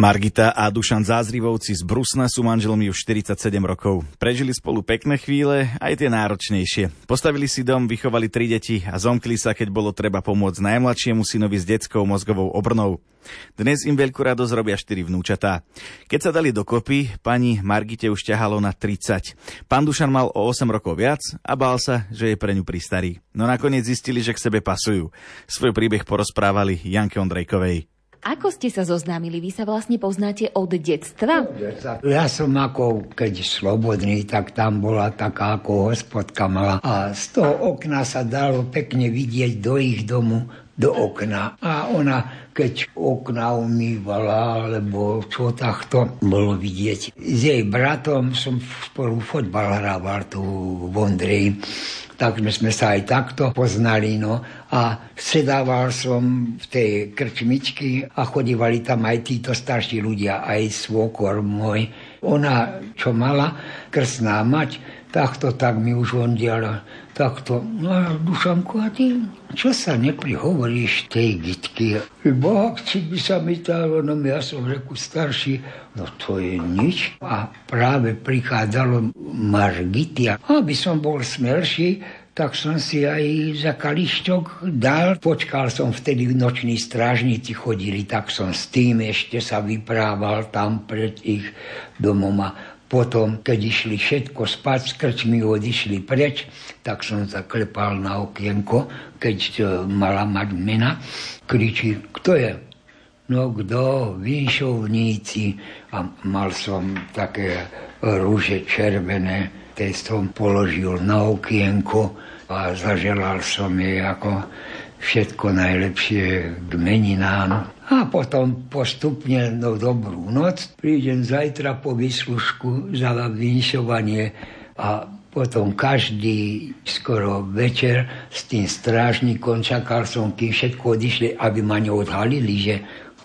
Margita a Dušan Zázrivovci z Brusna sú manželmi už 47 rokov. Prežili spolu pekné chvíle, aj tie náročnejšie. Postavili si dom, vychovali tri deti a zomkli sa, keď bolo treba pomôcť najmladšiemu synovi s detskou mozgovou obrnou. Dnes im veľkú radosť robia štyri vnúčatá. Keď sa dali dokopy, pani Margite už ťahalo na 30. Pán Dušan mal o 8 rokov viac a bál sa, že je pre ňu pristarý. No nakoniec zistili, že k sebe pasujú. Svoj príbeh porozprávali Janke Ondrejkovej. Ako ste sa zoznámili? Vy sa vlastne poznáte od detstva? Ja som ako, keď slobodný, tak tam bola taká ako hospodka mala. A z toho okna sa dalo pekne vidieť do ich domu, do okna. A ona, keď okna umývala, alebo čo takto, bolo vidieť. S jej bratom som spolu fotbal hrával tu v Ondreji tak sme sa aj takto poznali. No. A sedával som v tej krčmičky a chodívali tam aj títo starší ľudia, aj svokor môj. Ona, čo mala, krsná mať, takto tak mi už ondiala takto. No a Dušanku, a ty čo sa neprihovoríš tej gitky? Boh, či by sa mi dalo, no ja som reku starší, no to je nič. A práve prichádzalo Margitia. Aby som bol smelší, tak som si aj za kališťok dal. Počkal som vtedy, noční strážnici chodili, tak som s tým ešte sa vyprával tam pred ich domom a potom, keď išli všetko spať, s krčmi odišli preč, tak som zaklepal na okienko, keď e, mala mať mena. Kričí, kto je? No kto? Vinšovníci. A mal som také rúže červené, tej som položil na okienko a zaželal som jej ako všetko najlepšie k meninám. A potom postupne, no dobrú noc, prídem zajtra po vyslužku za vinšovanie a potom každý skoro večer s tým strážnikom čakal som, kým všetko odišli, aby ma neodhalili, že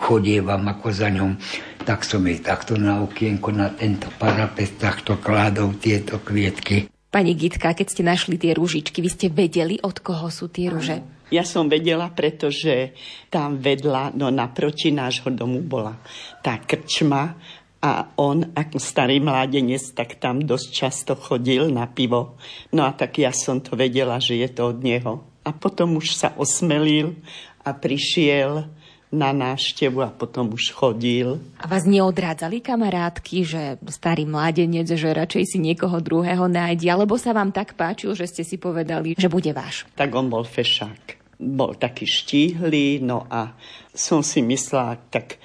chodievam ako za ňom. Tak som jej takto na okienko, na tento parapet, takto kládol tieto kvietky. Pani Gitka, keď ste našli tie rúžičky, vy ste vedeli, od koho sú tie rúže? Ja som vedela, pretože tam vedľa, no naproti nášho domu bola tá krčma a on, ako starý mládenec, tak tam dosť často chodil na pivo. No a tak ja som to vedela, že je to od neho. A potom už sa osmelil a prišiel na návštevu a potom už chodil. A vás neodrádzali kamarátky, že starý mladenec, že radšej si niekoho druhého nájde, alebo sa vám tak páčil, že ste si povedali, že bude váš? Tak on bol fešák. Bol taký štíhly, no a som si myslela, tak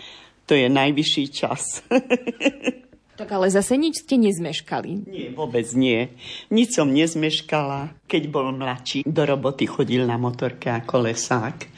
to je najvyšší čas. Tak ale zase nič ste nezmeškali. Nie, vôbec nie. Nič som nezmeškala. Keď bol mladší, do roboty chodil na motorke ako lesák.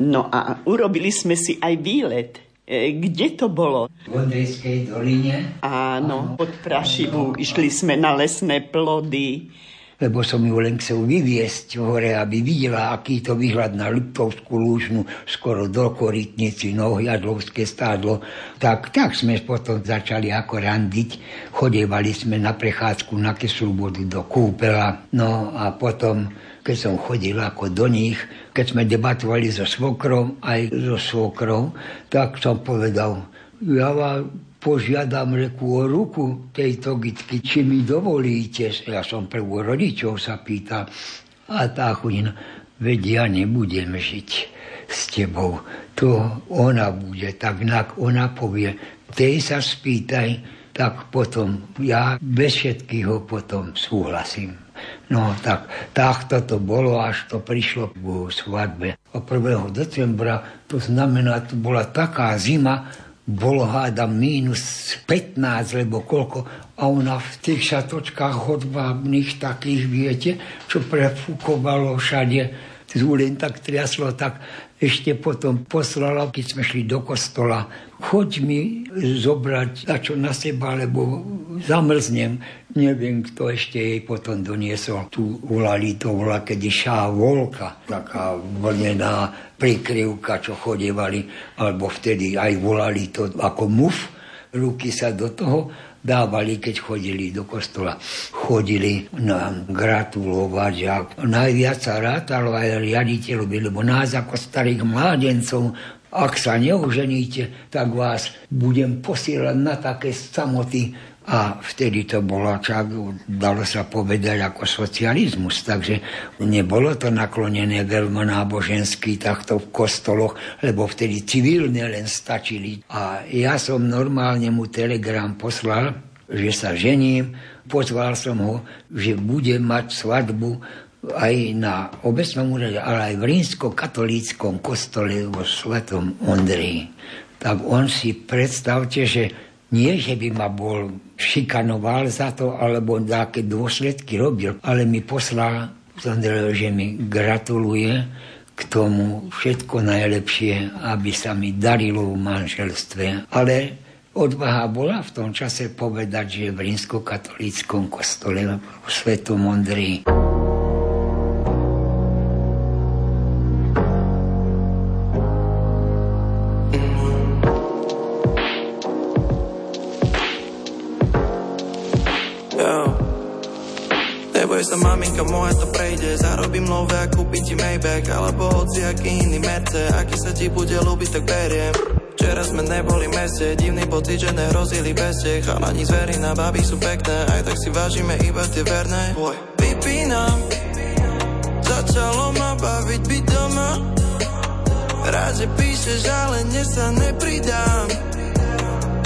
No a urobili sme si aj výlet. E, kde to bolo? V Ondrejskej doline. Áno, pod Prašivu. Išli sme na lesné plody lebo som ju len chcel vyviesť hore, aby videla, aký to výhľad na Liptovskú lúžnu, skoro do Korytnici, no Jadlovské stádlo. Tak, tak sme potom začali ako randiť. Chodevali sme na prechádzku na Keslubodu do kúpela. No a potom, keď som chodil ako do nich, keď sme debatovali so svokrom aj so svokrou, tak som povedal, ja vám požiadam reku o ruku tejto gitky, či mi dovolíte. Ja som prvú rodičov sa pýtal. A tá chudina, veď ja nebudem žiť s tebou. To ona bude, tak ona povie, tej sa spýtaj, tak potom ja bez všetkého potom súhlasím. No tak takto to bolo, až to prišlo k svadbe. A 1. decembra, to znamená, to bola taká zima, bolo hádam mínus 15, lebo koľko. A ona v tých šatočkách hodvábnych takých, viete, čo prefúkovalo všade. Zúlen tak triaslo, tak ešte potom poslala, keď sme šli do kostola, choď mi zobrať čo na seba, lebo zamrznem. Neviem, kto ešte jej potom doniesol. Tu volali to volá, kedy šá volka, taká vlnená prikryvka, čo chodevali, alebo vtedy aj volali to ako muf, ruky sa do toho dávali, keď chodili do kostola. Chodili nám gratulovať a najviac sa rátalo aj riaditeľ, lebo nás ako starých mládencov ak sa neuženíte, tak vás budem posielať na také samoty, a vtedy to bolo, čak, dalo sa povedať, ako socializmus. Takže nebolo to naklonené veľmi nábožensky takto v kostoloch, lebo vtedy civilne len stačili. A ja som normálne mu telegram poslal, že sa žením. Pozval som ho, že bude mať svadbu aj na obecnom úrade, ale aj v rímsko-katolíckom kostole vo Svetom Ondreji. Tak on si predstavte, že nie, že by ma bol šikanoval za to, alebo nejaké dôsledky robil, ale mi poslal, že mi gratuluje k tomu všetko najlepšie, aby sa mi darilo v manželstve. Ale odvaha bola v tom čase povedať, že v rímsko-katolíckom kostole v Svetom Ondreji. Maminka moja to prejde Zarobím nové a kúpim ti Maybach Alebo hoci aký iný Merce Aký sa ti bude ľúbiť, tak beriem. Včera sme neboli meste Divný pocit, že nehrozili beste Chalani zvery na baby sú pekné Aj tak si vážime iba tie verné. Boj. Vypínam Začalo ma baviť byť doma. Rád, že píšeš, ale dnes sa nepridám.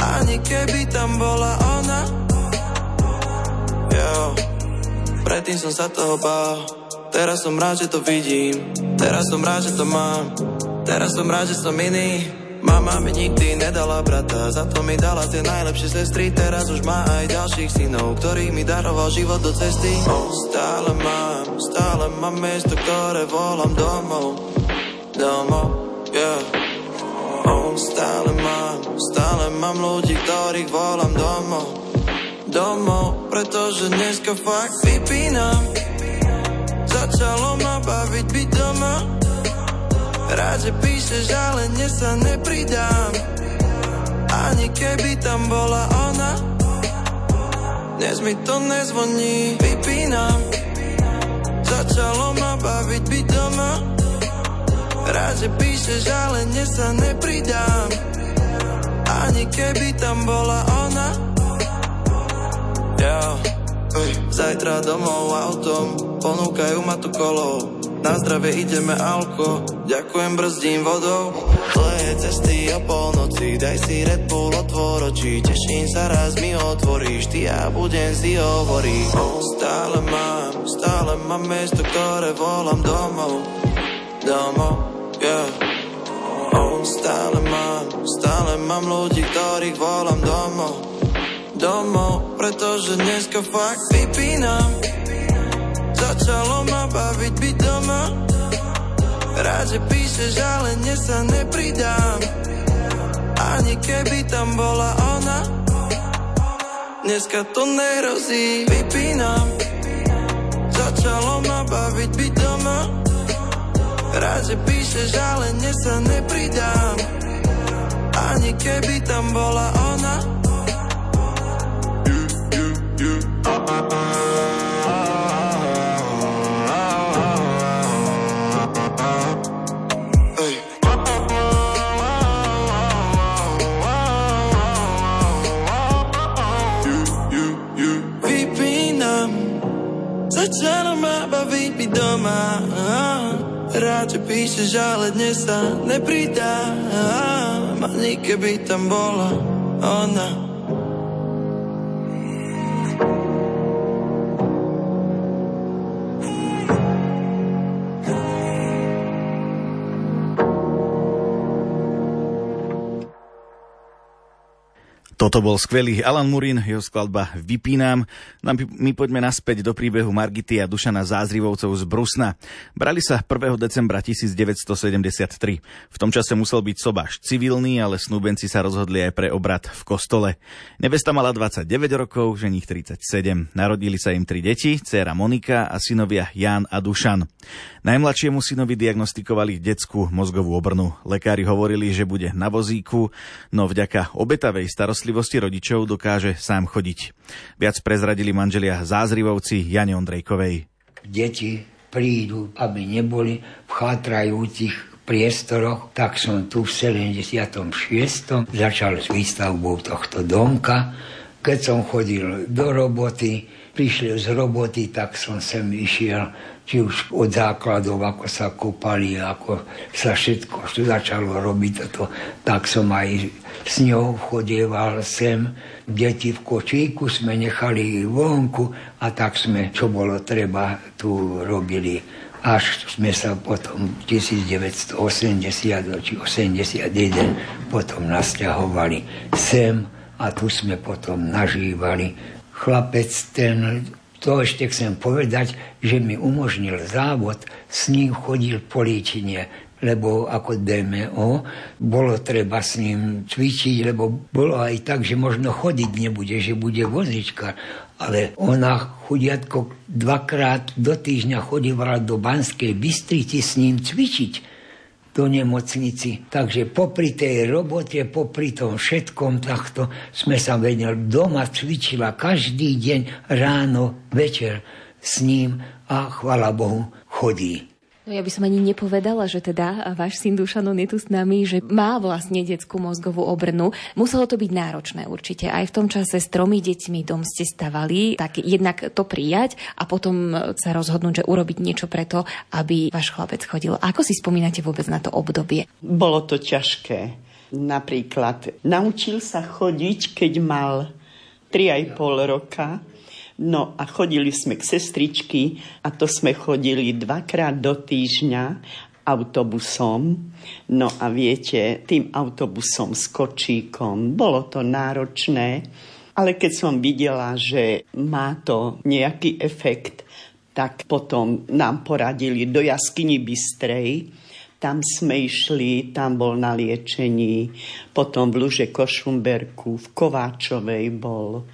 Ani keby tam bola ona. Yo. Predtým som sa toho bál. Teraz som rád, že to vidím. Teraz som rád, že to mám. Teraz som rád, že som iný. Mama mi nikdy nedala brata. Za to mi dala tie najlepšie sestry. Teraz už má aj ďalších synov Ktorých mi daroval život do cesty. Oh, Stále mám, stále mám miesto Ktoré volám domov. Domov, yeah. Oh, Stále mám, stále mám ľudí Ktorých volám domov domov, pretože dneska fakt vypínam. Začalo ma baviť byť doma, rád, že píšeš, ale dnes sa nepridám. Ani keby tam bola ona, dnes mi to nezvoní, vypínam. Začalo ma baviť byť doma, rád, že píšeš, ale dnes sa nepridám. Ani keby tam bola ona, Yeah. Zajtra domov autom, ponúkajú ma tu kolo. Na zdravie ideme alko, ďakujem brzdím vodou. Dlhé cesty o polnoci, daj si Red Bull, otvor oči. Teším sa, raz mi otvoríš, ty ja budem si hovoriť. Stále mám, stále mám miesto, ktoré volám domov. Domov, yeah. Stále mám, stále mám ľudí, ktorých volám domov domov, pretože dneska fakt vypínam. Začalo ma baviť byť doma, rád, že píšeš, ale dnes sa nepridám. Ani keby tam bola ona, dneska to nehrozí, vypínam. Začalo ma baviť byť doma, rád, že píšeš, ale dnes sa nepridám. Ani keby tam bola ona, Rád, že píšeš, ale dnes sa nepridám. Ani keby tam bola ona Toto bol skvelý Alan Murin, jeho skladba Vypínam. No my poďme naspäť do príbehu Margity a Dušana Zázrivovcov z Brusna. Brali sa 1. decembra 1973. V tom čase musel byť sobáš civilný, ale snúbenci sa rozhodli aj pre obrad v kostole. Nevesta mala 29 rokov, ženich 37. Narodili sa im tri deti, dcéra Monika a synovia Jan a Dušan. Najmladšiemu synovi diagnostikovali detskú mozgovú obrnu. Lekári hovorili, že bude na vozíku, no vďaka obetavej starostlivosti starostlivosti rodičov dokáže sám chodiť. Viac prezradili manželia Zázrivovci Jane Ondrejkovej. Deti prídu, aby neboli v chátrajúcich priestoroch, tak som tu v 76. začal s výstavbou tohto domka. Keď som chodil do roboty, prišli z roboty, tak som sem išiel, či už od základov, ako sa kúpali, ako sa všetko začalo robiť toto, tak som aj s ňou chodieval sem. Deti v kočíku sme nechali vonku a tak sme, čo bolo treba, tu robili. Až sme sa potom 1980 či 81 potom nasťahovali sem a tu sme potom nažívali chlapec ten, to ešte chcem povedať, že mi umožnil závod, s ním chodil po Líčine, lebo ako DMO bolo treba s ním cvičiť, lebo bolo aj tak, že možno chodiť nebude, že bude vozička, ale ona chudiatko dvakrát do týždňa chodívala do Banskej Bystrici s ním cvičiť do nemocnici. Takže popri tej robote, popri tom všetkom takto sme sa vedeli. Doma cvičila každý deň, ráno, večer s ním a chvala Bohu chodí. No ja by som ani nepovedala, že teda váš syn Dušanon je tu s nami, že má vlastne detskú mozgovú obrnu. Muselo to byť náročné určite. Aj v tom čase s tromi deťmi dom ste stavali, tak jednak to prijať a potom sa rozhodnúť, že urobiť niečo preto, aby váš chlapec chodil. Ako si spomínate vôbec na to obdobie? Bolo to ťažké. Napríklad naučil sa chodiť, keď mal 3,5 roka No a chodili sme k sestričky a to sme chodili dvakrát do týždňa autobusom. No a viete, tým autobusom s kočíkom, bolo to náročné, ale keď som videla, že má to nejaký efekt, tak potom nám poradili do jaskyni Bystrej, tam sme išli, tam bol na liečení, potom v Luže Košumberku, v Kováčovej bol.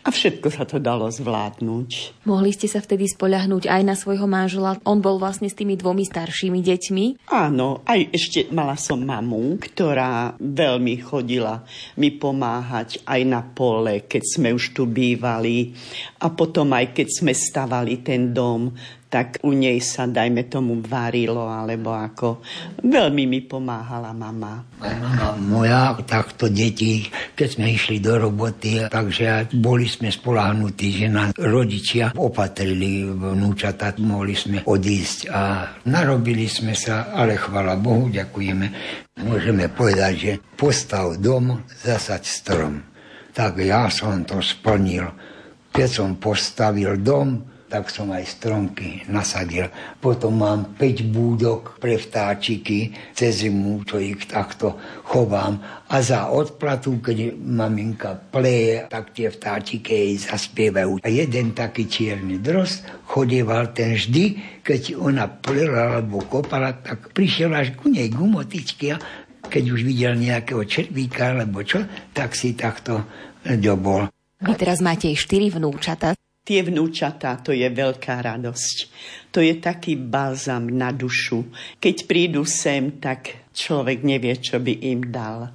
A všetko sa to dalo zvládnuť. Mohli ste sa vtedy spoľahnúť aj na svojho manžela? On bol vlastne s tými dvomi staršími deťmi? Áno, aj ešte mala som mamu, ktorá veľmi chodila mi pomáhať aj na pole, keď sme už tu bývali. A potom aj keď sme stavali ten dom, tak u nej sa, dajme tomu, varilo, alebo ako. Veľmi mi pomáhala mama. Mama moja, takto deti, keď sme išli do roboty, takže boli sme spolahnutí, že nás rodičia opatrili vnúčata, mohli sme odísť a narobili sme sa, ale chvala Bohu, ďakujeme. Môžeme povedať, že postav dom, zasaď strom. Tak ja som to splnil. Keď som postavil dom, tak som aj stromky nasadil. Potom mám 5 búdok pre vtáčiky cez zimu, čo ich takto chovám. A za odplatu, keď maminka pleje, tak tie vtáčiky jej zaspievajú. A jeden taký čierny dros chodieval ten vždy, keď ona plela alebo kopala, tak prišiel až ku nej gumotičky a keď už videl nejakého červíka alebo čo, tak si takto dobol. Vy teraz máte štyri vnúčata. Tie vnúčatá, to je veľká radosť. To je taký balzam na dušu. Keď prídu sem, tak človek nevie, čo by im dal.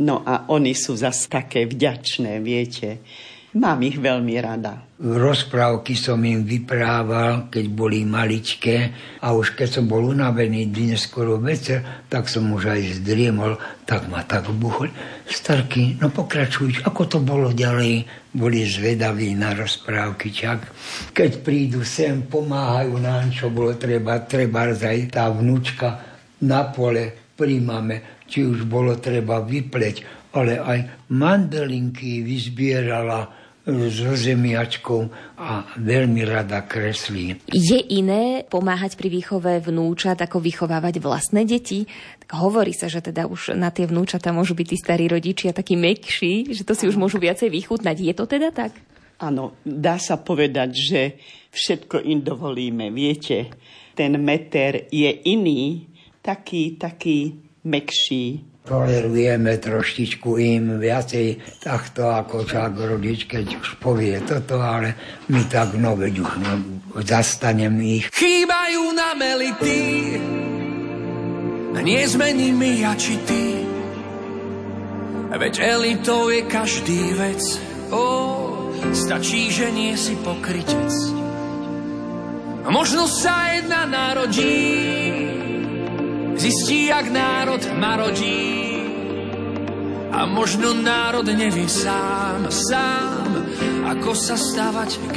No a oni sú zase také vďačné, viete. Mám ich veľmi rada. Rozprávky som im vyprával, keď boli maličké a už keď som bol unavený dnes skoro večer, tak som už aj zdriemol, tak ma tak buchol. Starky, no pokračuj, ako to bolo ďalej? Boli zvedaví na rozprávky, čak. Keď prídu sem, pomáhajú nám, čo bolo treba, treba aj tá vnúčka na pole príjmame, či už bolo treba vypleť, ale aj mandelinky vyzbierala, so zemiačkou a veľmi rada kreslí. Je iné pomáhať pri výchove vnúčat, ako vychovávať vlastné deti? Tak hovorí sa, že teda už na tie vnúčata môžu byť tí starí rodičia takí mekší, že to si už môžu viacej vychutnať. Je to teda tak? Áno, dá sa povedať, že všetko im dovolíme. Viete, ten meter je iný, taký, taký mekší, tolerujeme troštičku im viacej takto ako čak rodič, keď už povie toto, ale my tak, no veď už no, zastanem ich. Chýbajú na melity nie sme nimi ja či ty. Veď elitou je každý vec, ó, stačí, že nie si pokrytec. Možno sa jedna narodí, zistí, jak národ marodí. A možno národ nevie sám, sám, ako sa stavať k.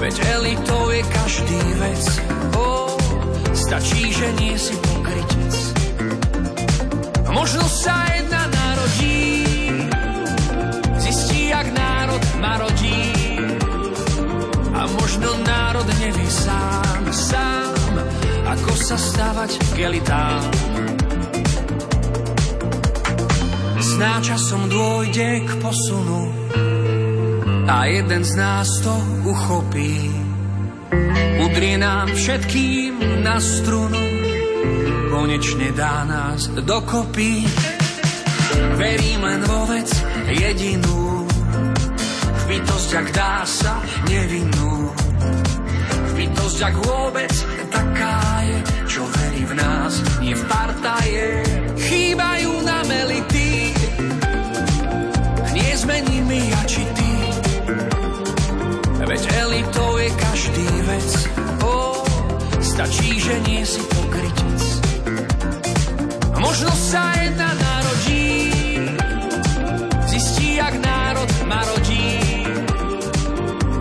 Veď elitou je každý vec. Oh, stačí, že nie si pokrytec. Možno sa jedna narodí, zistí, jak národ marodí. A možno národ nevie sám, sám, ako sa stávať k elitám. Sná časom dôjde k posunu, a jeden z nás to uchopí. Udrie nám všetkým na strunu, konečne dá nás dokopy. Verím len vo vec jedinú, v bytosť, ak dá sa nevinnú. V bytosť, ak vôbec taká je, čo verí v nás, nie v partaje. Chýbajú nám elity, nie sme nimi a Veď elitou je každý vec. Ó, stačí, že nie si pokrytec. Možno sa jedna narodí, zistí, jak národ marodí.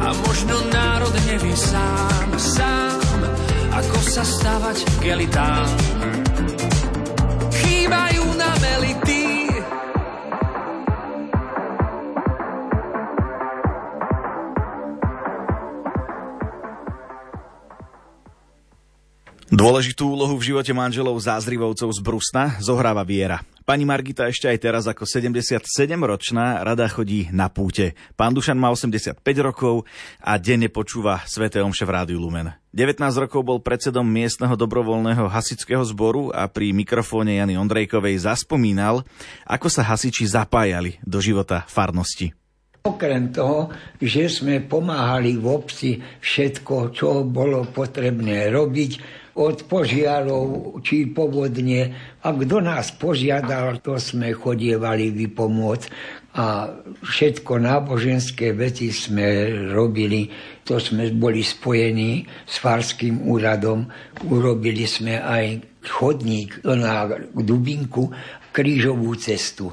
A možno národ nevie sám, sám, ako sa stavať k elitám. Dôležitú úlohu v živote manželov zázrivovcov z Brusna zohráva Viera. Pani Margita ešte aj teraz ako 77-ročná rada chodí na púte. Pán Dušan má 85 rokov a denne počúva Svete Omše v Rádiu Lumen. 19 rokov bol predsedom miestneho dobrovoľného hasičského zboru a pri mikrofóne Jany Ondrejkovej zaspomínal, ako sa hasiči zapájali do života farnosti. Okrem toho, že sme pomáhali v obci všetko, čo bolo potrebné robiť, od požiarov či povodne. A kto nás požiadal, to sme chodievali vypomôcť a všetko náboženské veci sme robili. To sme boli spojení s Farským úradom. Urobili sme aj chodník na Dubinku, krížovú cestu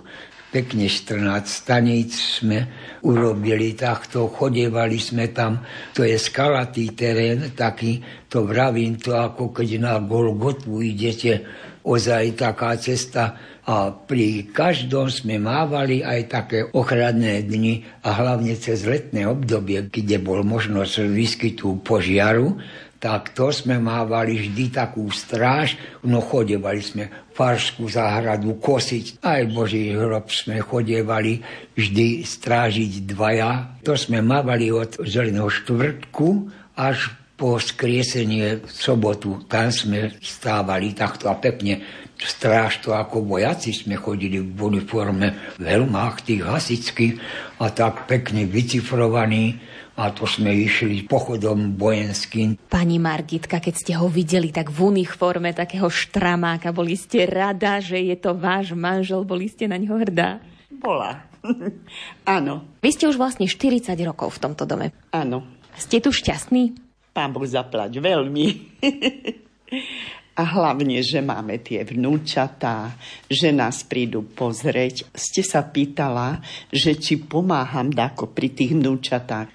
pekne 14 staníc sme urobili takto, chodevali sme tam, to je skalatý terén, taký, to vravím to ako keď na Golgotu idete, ozaj taká cesta a pri každom sme mávali aj také ochranné dni a hlavne cez letné obdobie, kde bol možnosť výskytu požiaru, tak to sme mávali vždy takú stráž, no chodevali sme Farskú záhradu kosiť, aj Boží hrob sme chodevali vždy strážiť dvaja. To sme mávali od zeleného štvrtku až po skriesenie v sobotu. Tam sme stávali takto a pekne stráž to ako vojaci sme chodili v uniforme, v helmách tých hasických a tak pekne vycifrovaní a to sme išli pochodom vojenským. Pani Margitka, keď ste ho videli tak v uniforme takého štramáka, boli ste rada, že je to váš manžel, boli ste na ňo hrdá? Bola. Áno. Vy ste už vlastne 40 rokov v tomto dome. Áno. Ste tu šťastní? Pán Boh zaplať, veľmi. A hlavne, že máme tie vnúčatá, že nás prídu pozrieť. Ste sa pýtala, že či pomáham dáko pri tých vnúčatách.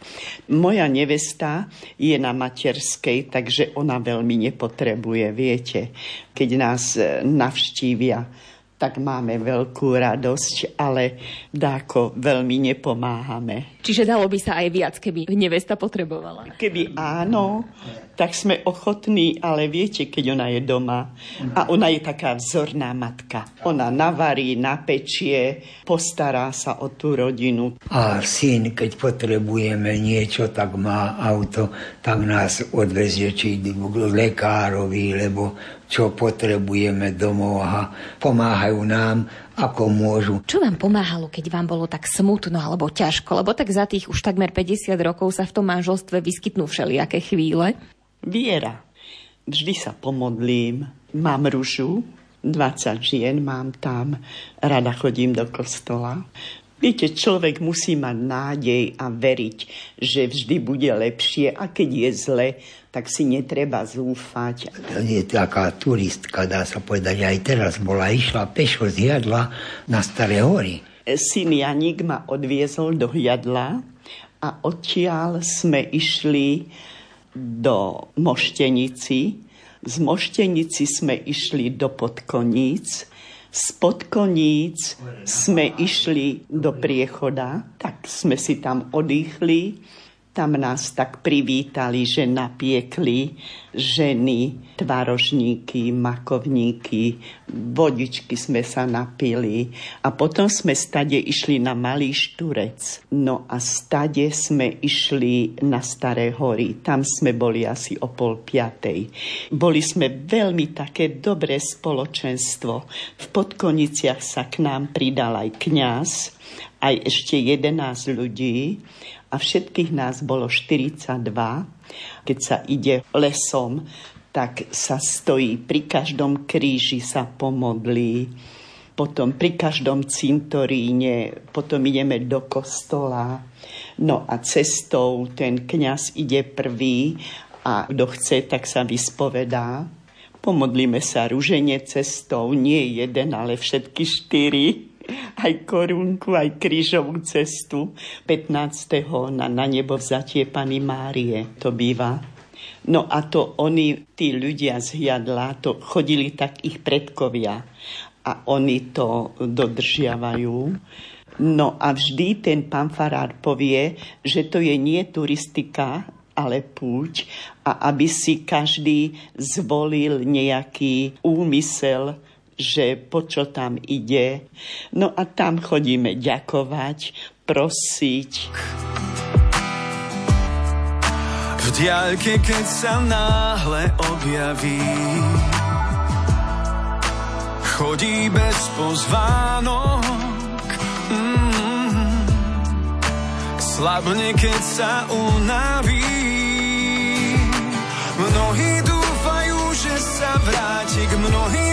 Moja nevesta je na materskej, takže ona veľmi nepotrebuje, viete, keď nás e, navštívia tak máme veľkú radosť, ale dáko veľmi nepomáhame. Čiže dalo by sa aj viac, keby nevesta potrebovala. Keby áno, tak sme ochotní, ale viete, keď ona je doma a ona je taká vzorná matka. Ona navarí, napečie, postará sa o tú rodinu. A syn, keď potrebujeme niečo, tak má auto, tak nás odvezie či k lekárovi, lebo čo potrebujeme domov a pomáhajú nám, ako môžu. Čo vám pomáhalo, keď vám bolo tak smutno alebo ťažko? Lebo tak za tých už takmer 50 rokov sa v tom manželstve vyskytnú všelijaké chvíle. Viera. Vždy sa pomodlím. Mám ružu, 20 žien mám tam, rada chodím do kostola. Viete, človek musí mať nádej a veriť, že vždy bude lepšie a keď je zle, tak si netreba zúfať. Je taká turistka, dá sa povedať, aj teraz bola, išla pešo z Jadla na Staré hory. Syn Janik ma odviezol do Jadla a odtiaľ sme išli do Moštenici. Z Moštenici sme išli do Podkoníc z podkoníc sme išli do priechoda, tak sme si tam odýchli tam nás tak privítali, že napiekli ženy, tvarožníky, makovníky, vodičky sme sa napili a potom sme stade išli na Malý Šturec. No a stade sme išli na Staré hory. Tam sme boli asi o pol piatej. Boli sme veľmi také dobré spoločenstvo. V Podkoniciach sa k nám pridal aj kňaz, aj ešte 11 ľudí a všetkých nás bolo 42. Keď sa ide lesom, tak sa stojí pri každom kríži sa pomodlí, potom pri každom cintoríne, potom ideme do kostola. No a cestou ten kňaz ide prvý a kto chce, tak sa vyspovedá. Pomodlíme sa ruženie cestou, nie jeden, ale všetky štyri aj korunku, aj krížovú cestu 15. na, na nebo vzatie Pany Márie. To býva. No a to oni, tí ľudia z Jadla, to chodili tak ich predkovia a oni to dodržiavajú. No a vždy ten pán Farár povie, že to je nie turistika, ale púť a aby si každý zvolil nejaký úmysel, že po čo tam ide. No a tam chodíme ďakovať, prosiť. V diaľke, keď sa náhle objaví, chodí bez pozvánok. Mm-hmm. Slabne, keď sa unaví. Mnohí dúfajú, že sa vráti k mnohým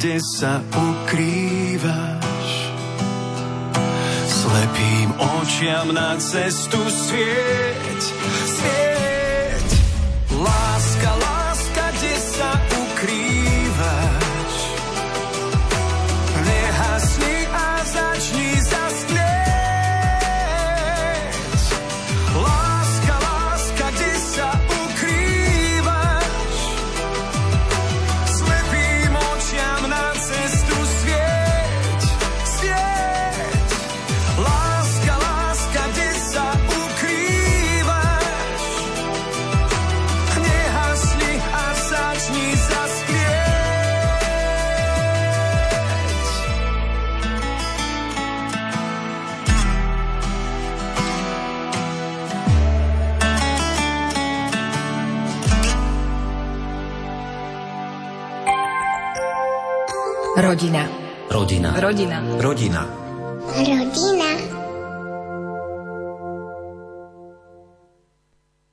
kde sa ukrývaš. Slepým očiam na cestu svieť. Rodina. Rodina.